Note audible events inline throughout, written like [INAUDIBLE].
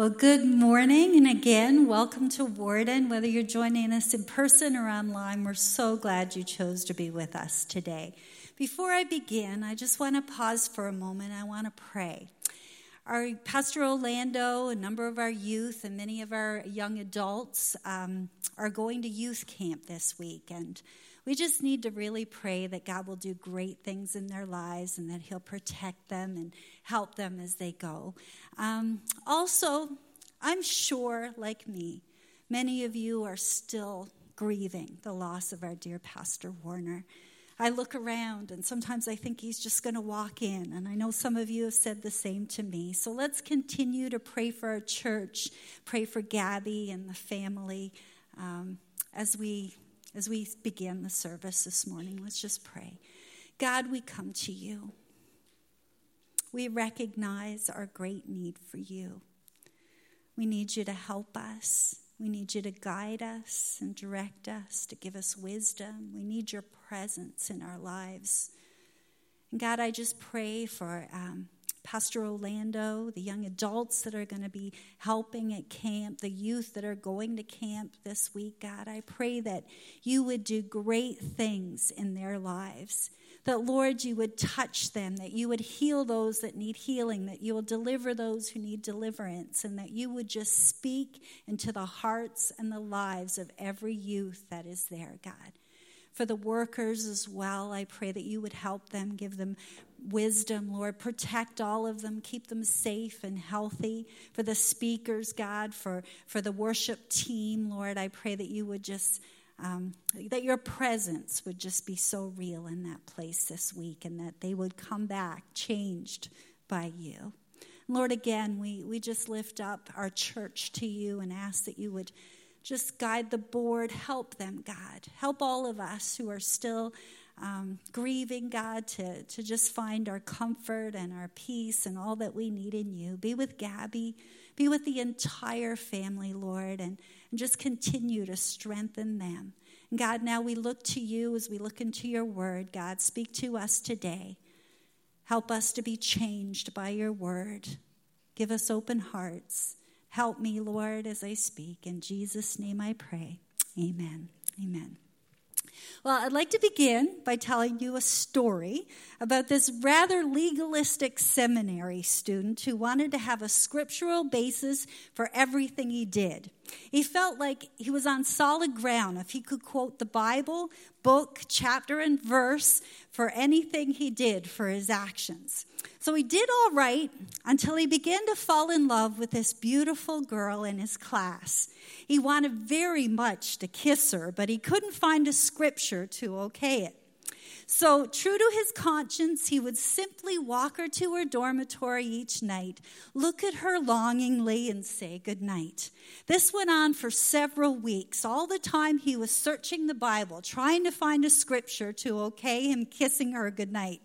Well, good morning, and again, welcome to Warden. Whether you're joining us in person or online, we're so glad you chose to be with us today. Before I begin, I just want to pause for a moment. I want to pray. Our Pastor Orlando, a number of our youth, and many of our young adults um, are going to youth camp this week, and we just need to really pray that God will do great things in their lives and that He'll protect them and help them as they go. Um, also, I'm sure, like me, many of you are still grieving the loss of our dear Pastor Warner. I look around and sometimes I think he's just going to walk in. And I know some of you have said the same to me. So let's continue to pray for our church, pray for Gabby and the family um, as we as we begin the service this morning. Let's just pray. God, we come to you. We recognize our great need for you. We need you to help us. We need you to guide us and direct us, to give us wisdom. We need your presence in our lives. And God, I just pray for um, Pastor Orlando, the young adults that are going to be helping at camp, the youth that are going to camp this week, God. I pray that you would do great things in their lives. That, Lord, you would touch them, that you would heal those that need healing, that you will deliver those who need deliverance, and that you would just speak into the hearts and the lives of every youth that is there, God for the workers as well. I pray that you would help them, give them wisdom, Lord. Protect all of them, keep them safe and healthy. For the speakers, God, for, for the worship team, Lord, I pray that you would just. Um, that your presence would just be so real in that place this week and that they would come back changed by you. Lord, again, we, we just lift up our church to you and ask that you would just guide the board, help them, God. Help all of us who are still um, grieving, God, to, to just find our comfort and our peace and all that we need in you. Be with Gabby, be with the entire family, Lord, and, and just continue to strengthen them. And God, now we look to you as we look into your word. God, speak to us today. Help us to be changed by your word. Give us open hearts. Help me, Lord, as I speak. In Jesus' name I pray. Amen. Amen. Well, I'd like to begin by telling you a story about this rather legalistic seminary student who wanted to have a scriptural basis for everything he did. He felt like he was on solid ground if he could quote the Bible, book, chapter, and verse for anything he did for his actions. So he did all right until he began to fall in love with this beautiful girl in his class. He wanted very much to kiss her, but he couldn't find a scripture to okay it. So, true to his conscience, he would simply walk her to her dormitory each night, look at her longingly, and say goodnight. This went on for several weeks. All the time he was searching the Bible, trying to find a scripture to okay him kissing her goodnight.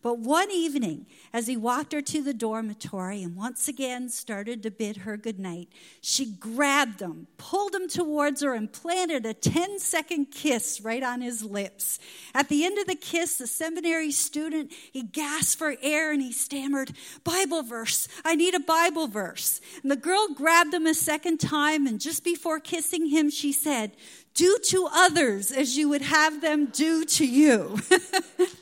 But one evening, as he walked her to the dormitory and once again started to bid her goodnight, she grabbed him, pulled him towards her, and planted a 10 second kiss right on his lips. At the end of the kiss, the seminary student, he gasped for air and he stammered, Bible verse, I need a Bible verse. And the girl grabbed him a second time, and just before kissing him, she said, do to others as you would have them do to you.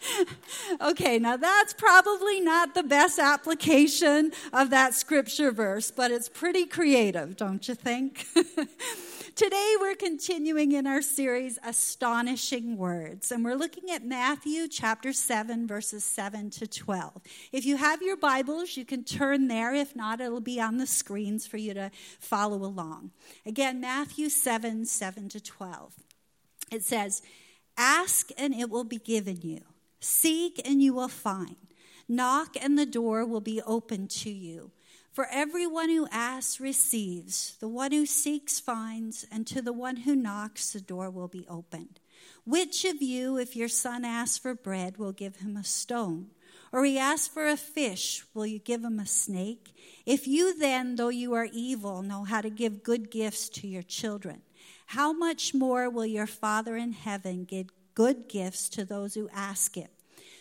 [LAUGHS] okay, now that's probably not the best application of that scripture verse, but it's pretty creative, don't you think? [LAUGHS] Today, we're continuing in our series, Astonishing Words, and we're looking at Matthew chapter 7, verses 7 to 12. If you have your Bibles, you can turn there. If not, it'll be on the screens for you to follow along. Again, Matthew 7, 7 to 12. It says, Ask and it will be given you, seek and you will find, knock and the door will be open to you. For everyone who asks receives, the one who seeks finds, and to the one who knocks, the door will be opened. Which of you, if your son asks for bread, will give him a stone? Or he asks for a fish, will you give him a snake? If you then, though you are evil, know how to give good gifts to your children, how much more will your Father in heaven give good gifts to those who ask it?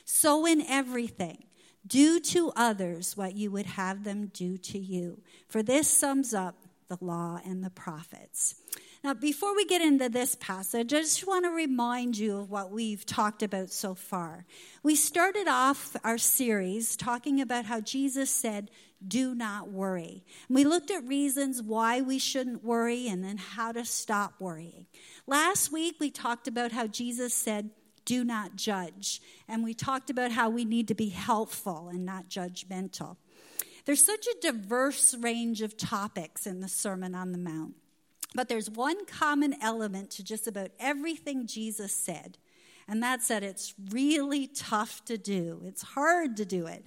So in everything, Do to others what you would have them do to you. For this sums up the law and the prophets. Now, before we get into this passage, I just want to remind you of what we've talked about so far. We started off our series talking about how Jesus said, Do not worry. And we looked at reasons why we shouldn't worry and then how to stop worrying. Last week, we talked about how Jesus said, do not judge. And we talked about how we need to be helpful and not judgmental. There's such a diverse range of topics in the Sermon on the Mount, but there's one common element to just about everything Jesus said, and that's that it's really tough to do. It's hard to do it.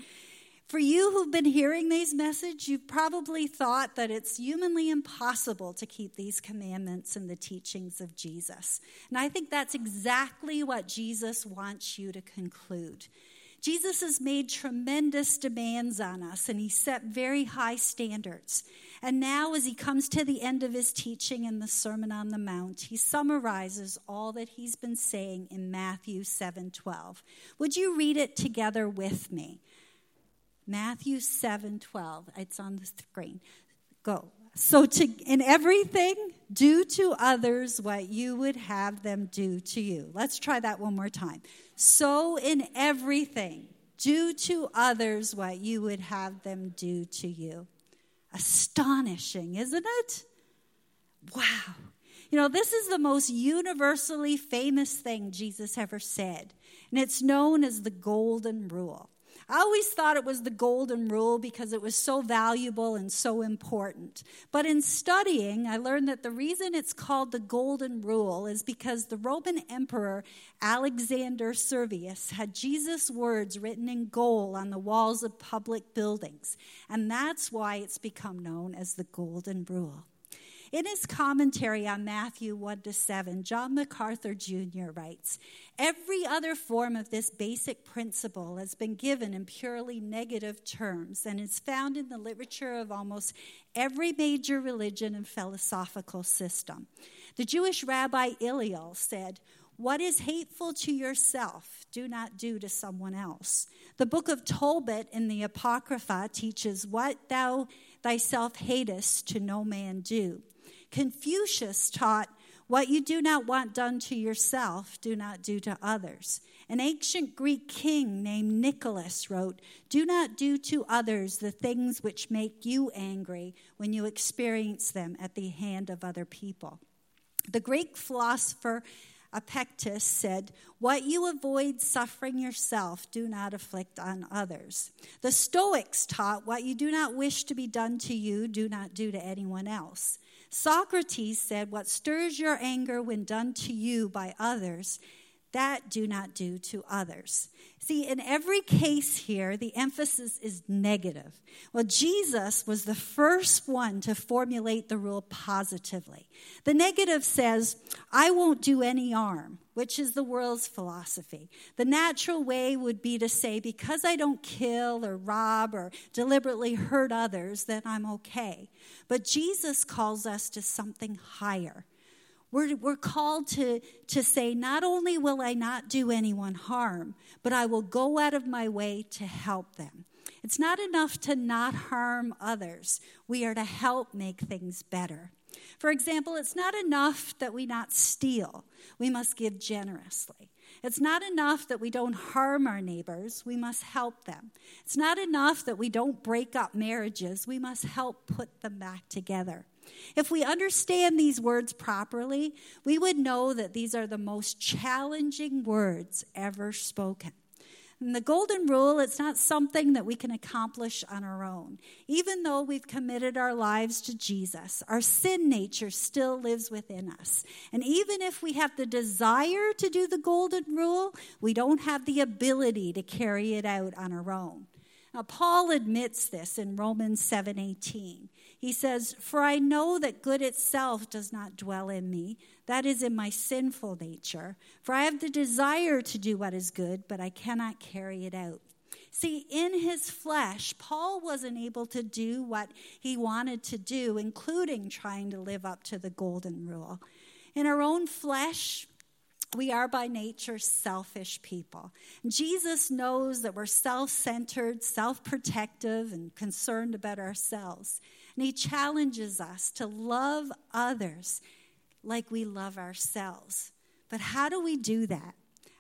For you who've been hearing these messages, you've probably thought that it's humanly impossible to keep these commandments and the teachings of Jesus. And I think that's exactly what Jesus wants you to conclude. Jesus has made tremendous demands on us, and he set very high standards. And now, as he comes to the end of his teaching in the Sermon on the Mount, he summarizes all that he's been saying in Matthew 7:12. Would you read it together with me? Matthew 7 12. It's on the screen. Go. So, to, in everything, do to others what you would have them do to you. Let's try that one more time. So, in everything, do to others what you would have them do to you. Astonishing, isn't it? Wow. You know, this is the most universally famous thing Jesus ever said, and it's known as the Golden Rule. I always thought it was the golden rule because it was so valuable and so important. But in studying, I learned that the reason it's called the golden rule is because the Roman emperor Alexander Severus had Jesus' words written in gold on the walls of public buildings. And that's why it's become known as the golden rule. In his commentary on Matthew 1 to 7, John MacArthur Jr. writes Every other form of this basic principle has been given in purely negative terms and is found in the literature of almost every major religion and philosophical system. The Jewish rabbi Hillel said, what is hateful to yourself, do not do to someone else. The book of Tobit in the Apocrypha teaches, What thou thyself hatest, to no man do. Confucius taught, What you do not want done to yourself, do not do to others. An ancient Greek king named Nicholas wrote, Do not do to others the things which make you angry when you experience them at the hand of other people. The Greek philosopher Epictetus said, What you avoid suffering yourself, do not afflict on others. The Stoics taught, What you do not wish to be done to you, do not do to anyone else. Socrates said, What stirs your anger when done to you by others, that do not do to others. See, in every case here, the emphasis is negative. Well, Jesus was the first one to formulate the rule positively. The negative says, I won't do any harm, which is the world's philosophy. The natural way would be to say, because I don't kill or rob or deliberately hurt others, then I'm okay. But Jesus calls us to something higher. We're, we're called to, to say, not only will I not do anyone harm, but I will go out of my way to help them. It's not enough to not harm others, we are to help make things better. For example, it's not enough that we not steal, we must give generously. It's not enough that we don't harm our neighbors, we must help them. It's not enough that we don't break up marriages, we must help put them back together. If we understand these words properly, we would know that these are the most challenging words ever spoken. And the golden rule, it's not something that we can accomplish on our own. Even though we've committed our lives to Jesus, our sin nature still lives within us. And even if we have the desire to do the golden rule, we don't have the ability to carry it out on our own. Now Paul admits this in Romans 7:18. He says, For I know that good itself does not dwell in me, that is in my sinful nature. For I have the desire to do what is good, but I cannot carry it out. See, in his flesh, Paul wasn't able to do what he wanted to do, including trying to live up to the golden rule. In our own flesh, we are by nature selfish people. Jesus knows that we're self centered, self protective, and concerned about ourselves. And He challenges us to love others like we love ourselves. But how do we do that?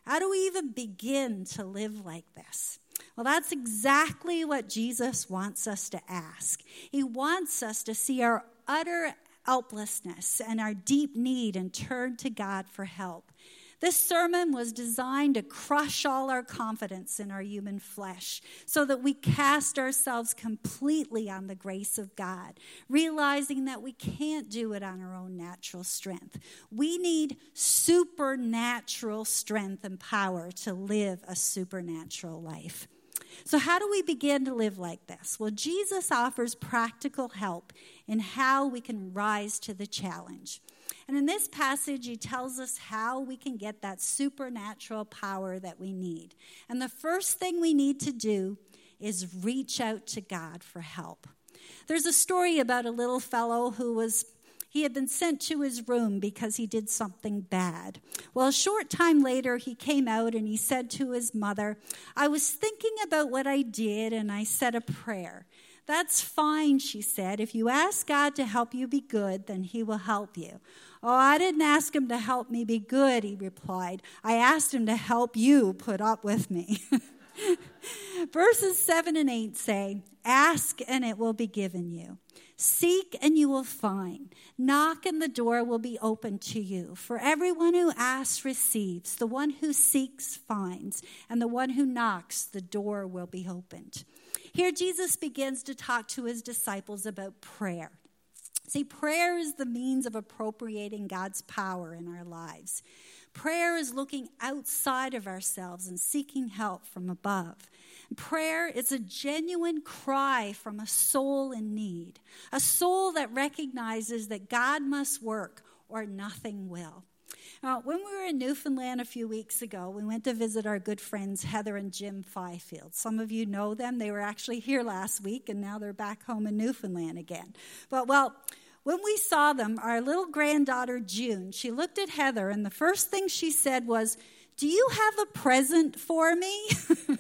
How do we even begin to live like this? Well, that's exactly what Jesus wants us to ask. He wants us to see our utter helplessness and our deep need and turn to God for help. This sermon was designed to crush all our confidence in our human flesh so that we cast ourselves completely on the grace of God, realizing that we can't do it on our own natural strength. We need supernatural strength and power to live a supernatural life. So, how do we begin to live like this? Well, Jesus offers practical help in how we can rise to the challenge. And in this passage, he tells us how we can get that supernatural power that we need. And the first thing we need to do is reach out to God for help. There's a story about a little fellow who was he had been sent to his room because he did something bad. Well, a short time later, he came out and he said to his mother, I was thinking about what I did and I said a prayer. That's fine, she said. If you ask God to help you be good, then he will help you. Oh, I didn't ask him to help me be good, he replied. I asked him to help you put up with me. [LAUGHS] Verses 7 and 8 say, Ask and it will be given you. Seek and you will find. Knock and the door will be opened to you. For everyone who asks receives. The one who seeks finds. And the one who knocks, the door will be opened. Here, Jesus begins to talk to his disciples about prayer. See, prayer is the means of appropriating God's power in our lives. Prayer is looking outside of ourselves and seeking help from above. Prayer is a genuine cry from a soul in need, a soul that recognizes that God must work or nothing will. Now, when we were in Newfoundland a few weeks ago, we went to visit our good friends Heather and Jim Fifield. Some of you know them. They were actually here last week, and now they're back home in Newfoundland again. But, well, when we saw them, our little granddaughter June, she looked at Heather, and the first thing she said was, Do you have a present for me? [LAUGHS]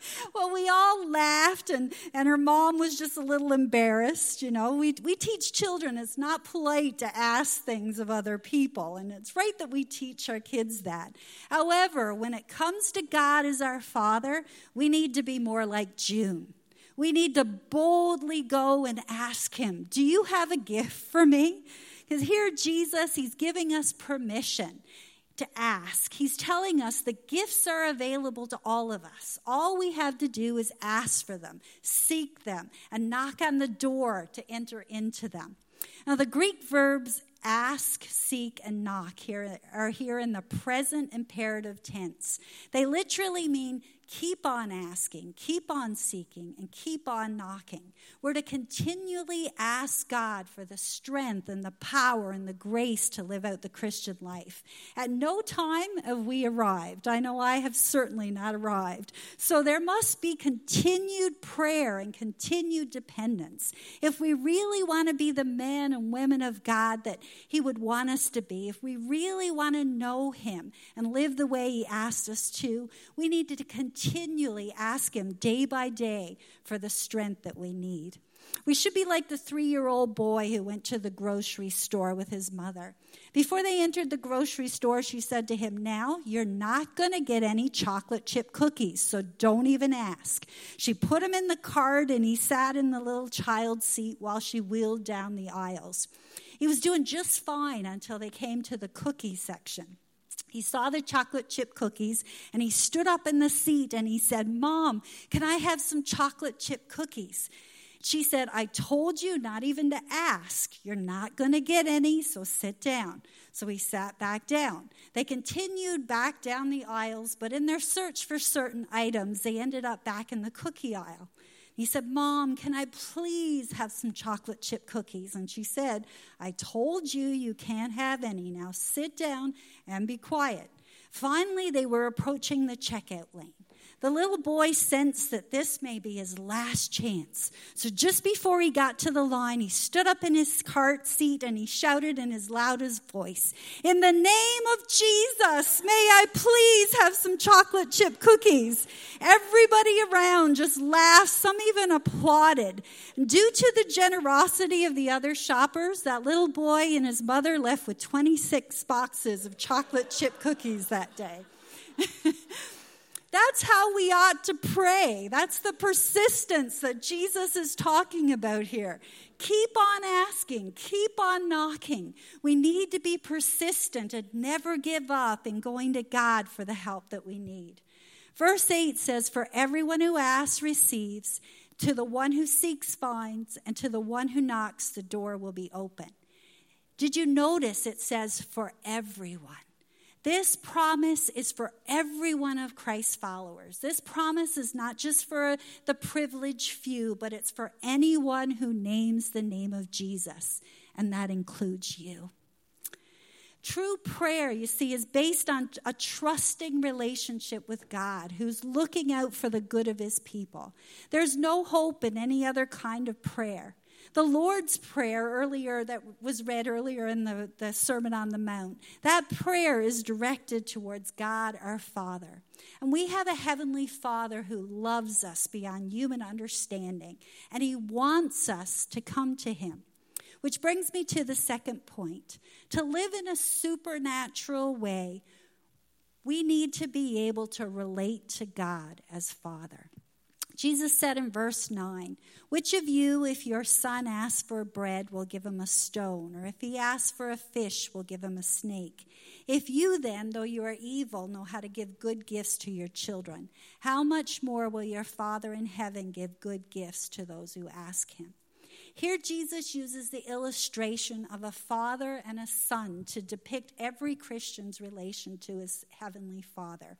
[LAUGHS] well, we all laughed, and, and her mom was just a little embarrassed. You know, we, we teach children it's not polite to ask things of other people, and it's right that we teach our kids that. However, when it comes to God as our Father, we need to be more like June. We need to boldly go and ask Him, Do you have a gift for me? Because here, Jesus, He's giving us permission to ask. He's telling us the gifts are available to all of us. All we have to do is ask for them, seek them, and knock on the door to enter into them. Now, the Greek verbs ask, seek, and knock here are here in the present imperative tense. They literally mean keep on asking, keep on seeking, and keep on knocking. We're to continually ask God for the strength and the power and the grace to live out the Christian life. At no time have we arrived. I know I have certainly not arrived. So there must be continued prayer and continued dependence. If we really want to be the men and women of God that He would want us to be, if we really want to know Him and live the way He asked us to, we need to continue continually ask Him day by day for the strength that we need. We should be like the three year old boy who went to the grocery store with his mother. Before they entered the grocery store, she said to him, Now, you're not going to get any chocolate chip cookies, so don't even ask. She put him in the cart and he sat in the little child seat while she wheeled down the aisles. He was doing just fine until they came to the cookie section. He saw the chocolate chip cookies and he stood up in the seat and he said, Mom, can I have some chocolate chip cookies? She said, I told you not even to ask. You're not going to get any, so sit down. So he sat back down. They continued back down the aisles, but in their search for certain items, they ended up back in the cookie aisle. He said, Mom, can I please have some chocolate chip cookies? And she said, I told you you can't have any. Now sit down and be quiet. Finally, they were approaching the checkout lane. The little boy sensed that this may be his last chance. So just before he got to the line, he stood up in his cart seat and he shouted in his loudest voice, In the name of Jesus, may I please have some chocolate chip cookies? Everybody around just laughed. Some even applauded. Due to the generosity of the other shoppers, that little boy and his mother left with 26 boxes of chocolate chip cookies that day. [LAUGHS] That's how we ought to pray. That's the persistence that Jesus is talking about here. Keep on asking, keep on knocking. We need to be persistent and never give up in going to God for the help that we need. Verse 8 says, For everyone who asks receives, to the one who seeks finds, and to the one who knocks, the door will be open. Did you notice it says, For everyone? This promise is for every one of Christ's followers. This promise is not just for the privileged few, but it's for anyone who names the name of Jesus, and that includes you. True prayer, you see, is based on a trusting relationship with God who's looking out for the good of his people. There's no hope in any other kind of prayer. The Lord's Prayer earlier, that was read earlier in the, the Sermon on the Mount, that prayer is directed towards God our Father. And we have a Heavenly Father who loves us beyond human understanding, and He wants us to come to Him. Which brings me to the second point. To live in a supernatural way, we need to be able to relate to God as Father. Jesus said in verse 9, Which of you, if your son asks for bread, will give him a stone? Or if he asks for a fish, will give him a snake? If you then, though you are evil, know how to give good gifts to your children, how much more will your Father in heaven give good gifts to those who ask him? Here, Jesus uses the illustration of a father and a son to depict every Christian's relation to his heavenly father.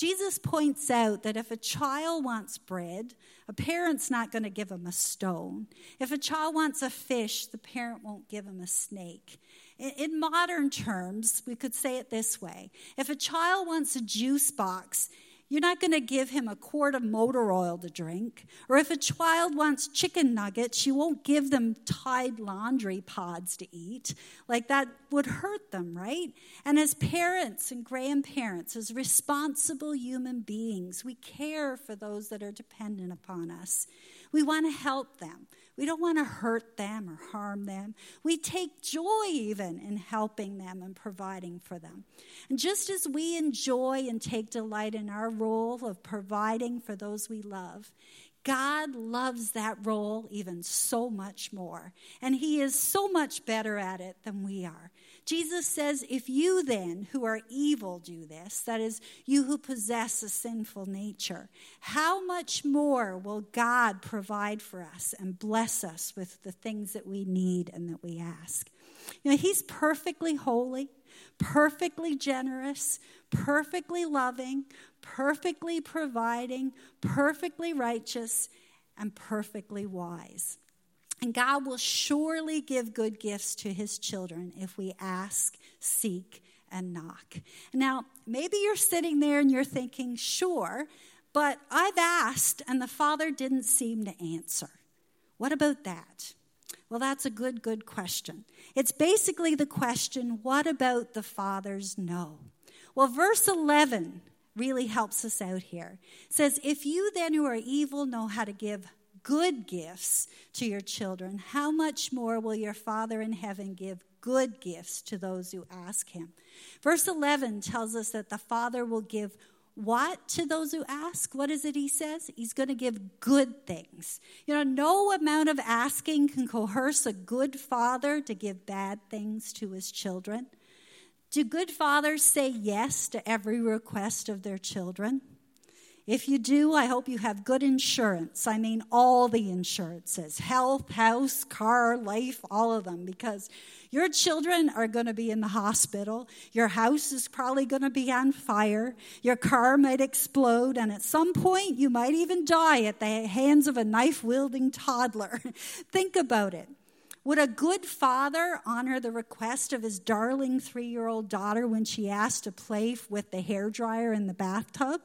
Jesus points out that if a child wants bread, a parent's not going to give him a stone. If a child wants a fish, the parent won't give him a snake. In modern terms, we could say it this way if a child wants a juice box, you're not going to give him a quart of motor oil to drink. Or if a child wants chicken nuggets, you won't give them Tide laundry pods to eat. Like that would hurt them, right? And as parents and grandparents, as responsible human beings, we care for those that are dependent upon us. We want to help them. We don't want to hurt them or harm them. We take joy even in helping them and providing for them. And just as we enjoy and take delight in our role of providing for those we love, God loves that role even so much more. And He is so much better at it than we are. Jesus says, If you then, who are evil, do this, that is, you who possess a sinful nature, how much more will God provide for us and bless us with the things that we need and that we ask? You know, He's perfectly holy, perfectly generous, perfectly loving, perfectly providing, perfectly righteous, and perfectly wise. And God will surely give good gifts to his children if we ask, seek, and knock. Now, maybe you're sitting there and you're thinking, sure, but I've asked and the Father didn't seem to answer. What about that? Well, that's a good, good question. It's basically the question what about the Father's no? Well, verse 11 really helps us out here. It says, If you then who are evil know how to give good gifts to your children, how much more will your Father in heaven give good gifts to those who ask him? Verse 11 tells us that the Father will give what to those who ask? What is it he says? He's going to give good things. You know, no amount of asking can coerce a good father to give bad things to his children. Do good fathers say yes to every request of their children? If you do, I hope you have good insurance. I mean, all the insurances health, house, car, life, all of them, because your children are going to be in the hospital. Your house is probably going to be on fire. Your car might explode. And at some point, you might even die at the hands of a knife wielding toddler. [LAUGHS] Think about it. Would a good father honor the request of his darling three year old daughter when she asked to play with the hair dryer in the bathtub?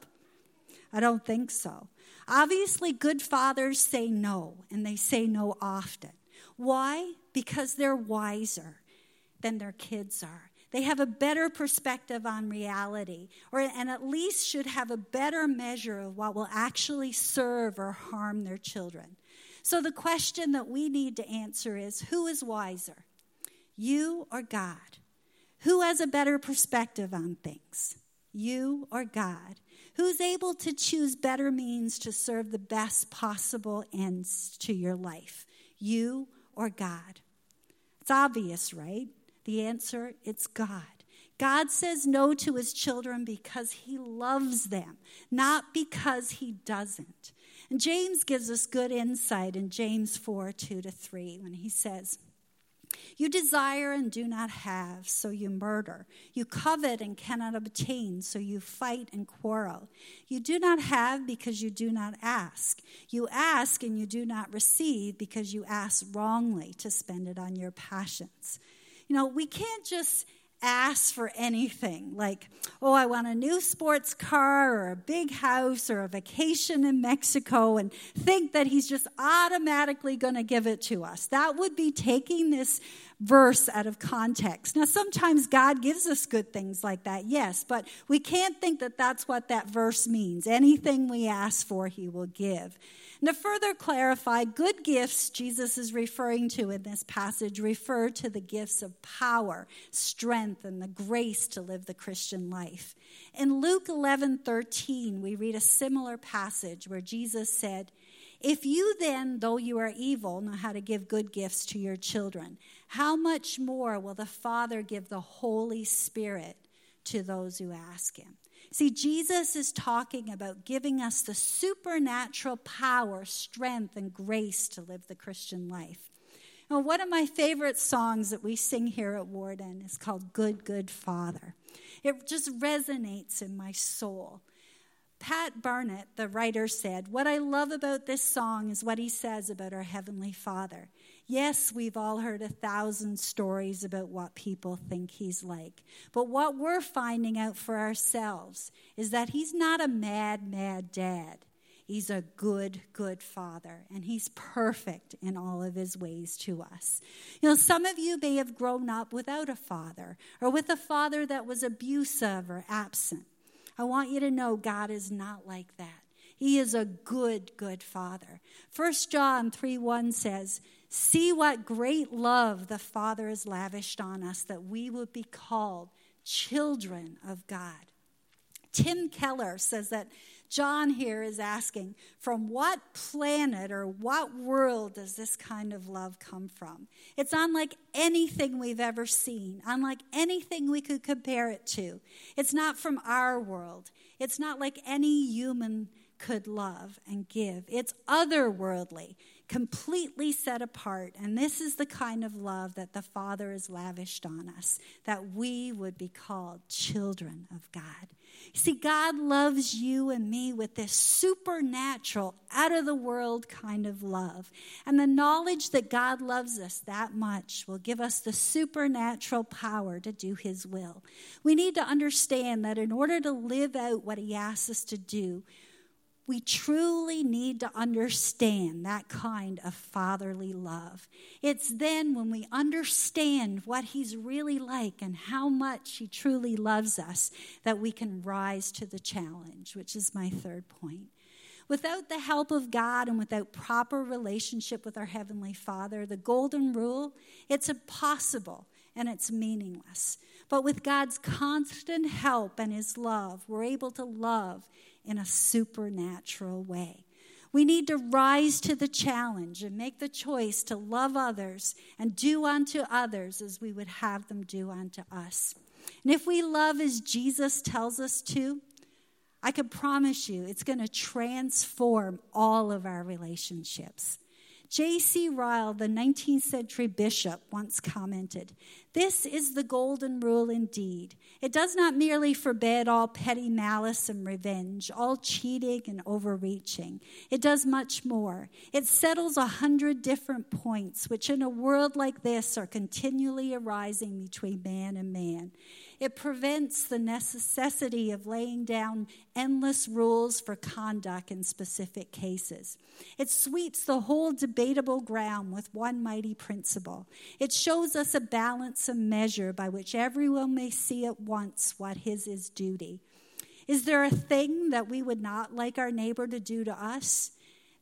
I don't think so. Obviously, good fathers say no, and they say no often. Why? Because they're wiser than their kids are. They have a better perspective on reality, or, and at least should have a better measure of what will actually serve or harm their children. So, the question that we need to answer is who is wiser, you or God? Who has a better perspective on things, you or God? Who's able to choose better means to serve the best possible ends to your life, you or God? It's obvious, right? The answer it's God. God says no to his children because he loves them, not because he doesn't. And James gives us good insight in James 4 2 to 3 when he says, you desire and do not have, so you murder. You covet and cannot obtain, so you fight and quarrel. You do not have because you do not ask. You ask and you do not receive because you ask wrongly to spend it on your passions. You know, we can't just ask for anything like, oh, I want a new sports car or a big house or a vacation in Mexico and think that he's just automatically going to give it to us. That would be taking this verse out of context. Now, sometimes God gives us good things like that, yes, but we can't think that that's what that verse means. Anything we ask for, he will give. And to further clarify, good gifts Jesus is referring to in this passage refer to the gifts of power, strength, and the grace to live the Christian life. In Luke 11 13, we read a similar passage where Jesus said, If you then, though you are evil, know how to give good gifts to your children, how much more will the Father give the Holy Spirit to those who ask him? See, Jesus is talking about giving us the supernatural power, strength, and grace to live the Christian life. Now, one of my favorite songs that we sing here at Warden is called Good, Good Father. It just resonates in my soul. Pat Barrett, the writer, said, What I love about this song is what he says about our Heavenly Father. Yes, we've all heard a thousand stories about what people think he's like. But what we're finding out for ourselves is that he's not a mad, mad dad. He's a good, good father, and he's perfect in all of his ways to us. You know, some of you may have grown up without a father or with a father that was abusive or absent. I want you to know God is not like that. He is a good, good father. 1 John 3 1 says, See what great love the Father has lavished on us that we would be called children of God. Tim Keller says that John here is asking, from what planet or what world does this kind of love come from? It's unlike anything we've ever seen, unlike anything we could compare it to. It's not from our world, it's not like any human could love and give. It's otherworldly completely set apart. And this is the kind of love that the Father has lavished on us, that we would be called children of God. See, God loves you and me with this supernatural, out of the world kind of love. And the knowledge that God loves us that much will give us the supernatural power to do His will. We need to understand that in order to live out what He asks us to do, we truly need to understand that kind of fatherly love. It's then when we understand what He's really like and how much He truly loves us that we can rise to the challenge, which is my third point. Without the help of God and without proper relationship with our Heavenly Father, the golden rule, it's impossible and it's meaningless. But with God's constant help and His love, we're able to love in a supernatural way. We need to rise to the challenge and make the choice to love others and do unto others as we would have them do unto us. And if we love as Jesus tells us to, I can promise you it's going to transform all of our relationships. J.C. Ryle, the 19th century bishop, once commented This is the golden rule indeed. It does not merely forbid all petty malice and revenge, all cheating and overreaching. It does much more. It settles a hundred different points, which in a world like this are continually arising between man and man. It prevents the necessity of laying down endless rules for conduct in specific cases. It sweeps the whole debatable ground with one mighty principle. It shows us a balance and measure by which everyone may see at once what his is duty. Is there a thing that we would not like our neighbor to do to us?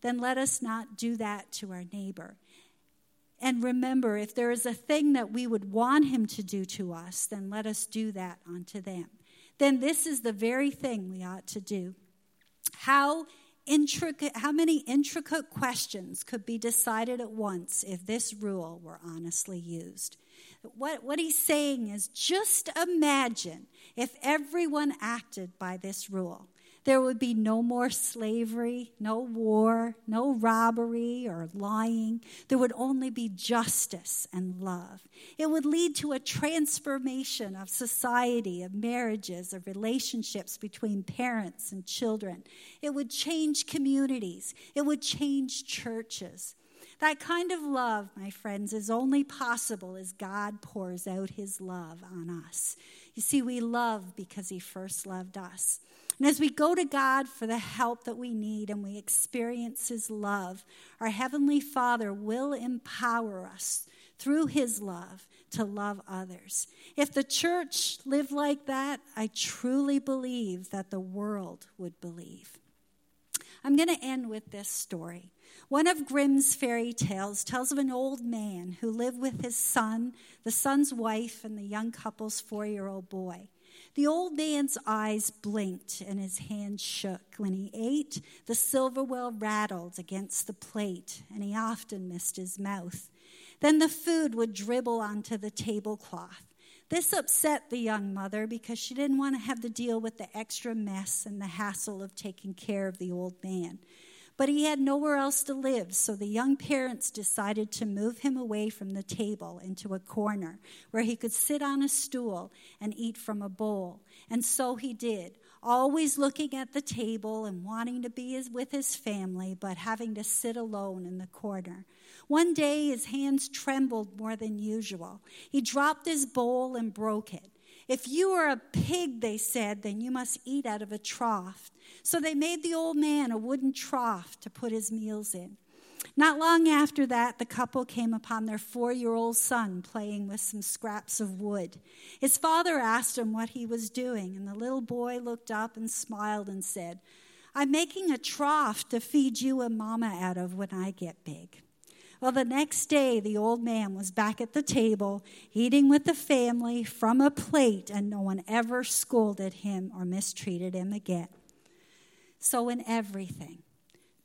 Then let us not do that to our neighbor. And remember, if there is a thing that we would want him to do to us, then let us do that unto them. Then this is the very thing we ought to do. How intricate how many intricate questions could be decided at once if this rule were honestly used? What, what he's saying is just imagine if everyone acted by this rule. There would be no more slavery, no war, no robbery or lying. There would only be justice and love. It would lead to a transformation of society, of marriages, of relationships between parents and children. It would change communities. It would change churches. That kind of love, my friends, is only possible as God pours out his love on us. You see, we love because he first loved us. And as we go to God for the help that we need and we experience His love, our Heavenly Father will empower us through His love to love others. If the church lived like that, I truly believe that the world would believe. I'm going to end with this story. One of Grimm's fairy tales tells of an old man who lived with his son, the son's wife, and the young couple's four year old boy. The old man's eyes blinked and his hands shook. When he ate, the silverware rattled against the plate, and he often missed his mouth. Then the food would dribble onto the tablecloth. This upset the young mother because she didn't want to have to deal with the extra mess and the hassle of taking care of the old man. But he had nowhere else to live, so the young parents decided to move him away from the table into a corner where he could sit on a stool and eat from a bowl. And so he did, always looking at the table and wanting to be with his family, but having to sit alone in the corner. One day his hands trembled more than usual. He dropped his bowl and broke it. If you are a pig, they said, then you must eat out of a trough. So they made the old man a wooden trough to put his meals in. Not long after that, the couple came upon their four year old son playing with some scraps of wood. His father asked him what he was doing, and the little boy looked up and smiled and said, I'm making a trough to feed you and Mama out of when I get big. Well, the next day, the old man was back at the table, eating with the family from a plate, and no one ever scolded him or mistreated him again. So, in everything,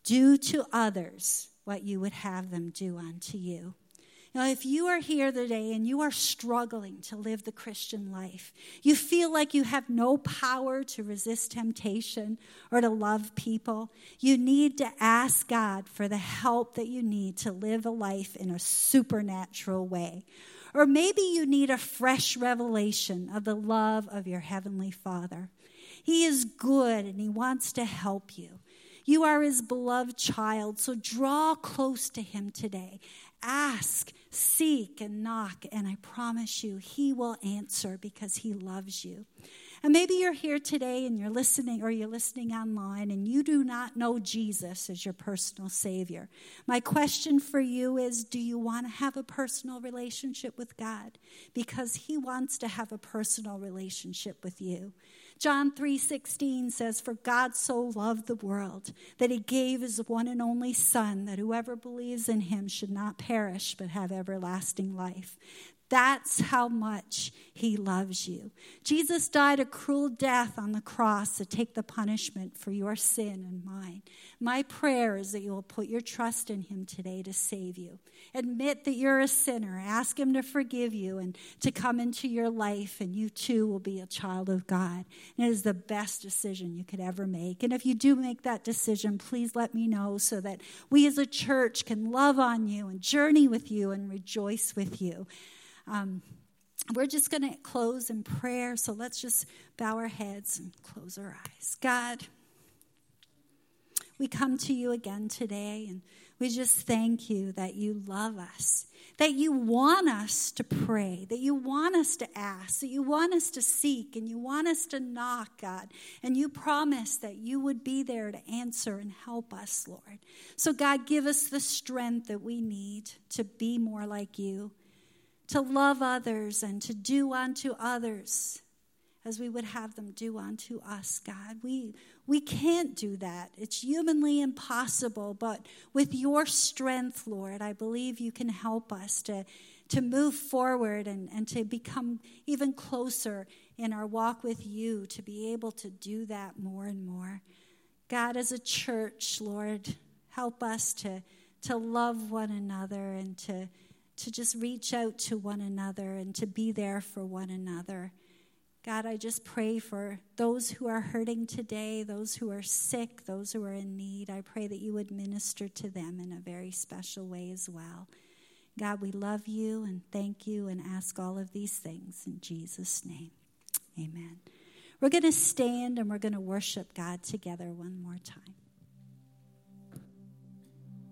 do to others what you would have them do unto you. Now, if you are here today and you are struggling to live the Christian life, you feel like you have no power to resist temptation or to love people, you need to ask God for the help that you need to live a life in a supernatural way. Or maybe you need a fresh revelation of the love of your Heavenly Father. He is good and He wants to help you. You are His beloved child, so draw close to Him today. Ask, seek, and knock, and I promise you, He will answer because He loves you. And maybe you're here today and you're listening, or you're listening online, and you do not know Jesus as your personal Savior. My question for you is Do you want to have a personal relationship with God? Because He wants to have a personal relationship with you. John 3:16 says for God so loved the world that he gave his one and only son that whoever believes in him should not perish but have everlasting life. That's how much He loves you. Jesus died a cruel death on the cross to take the punishment for your sin and mine. My prayer is that you will put your trust in Him today to save you. Admit that you're a sinner. Ask Him to forgive you and to come into your life, and you too will be a child of God. And it is the best decision you could ever make. And if you do make that decision, please let me know so that we as a church can love on you and journey with you and rejoice with you. Um, we're just going to close in prayer, so let's just bow our heads and close our eyes. God, we come to you again today, and we just thank you that you love us, that you want us to pray, that you want us to ask, that you want us to seek, and you want us to knock, God. And you promise that you would be there to answer and help us, Lord. So, God, give us the strength that we need to be more like you to love others and to do unto others as we would have them do unto us, God. We, we can't do that. It's humanly impossible, but with your strength, Lord, I believe you can help us to, to move forward and, and to become even closer in our walk with you, to be able to do that more and more. God, as a church, Lord, help us to, to love one another and to to just reach out to one another and to be there for one another. God, I just pray for those who are hurting today, those who are sick, those who are in need. I pray that you would minister to them in a very special way as well. God, we love you and thank you and ask all of these things in Jesus' name. Amen. We're going to stand and we're going to worship God together one more time.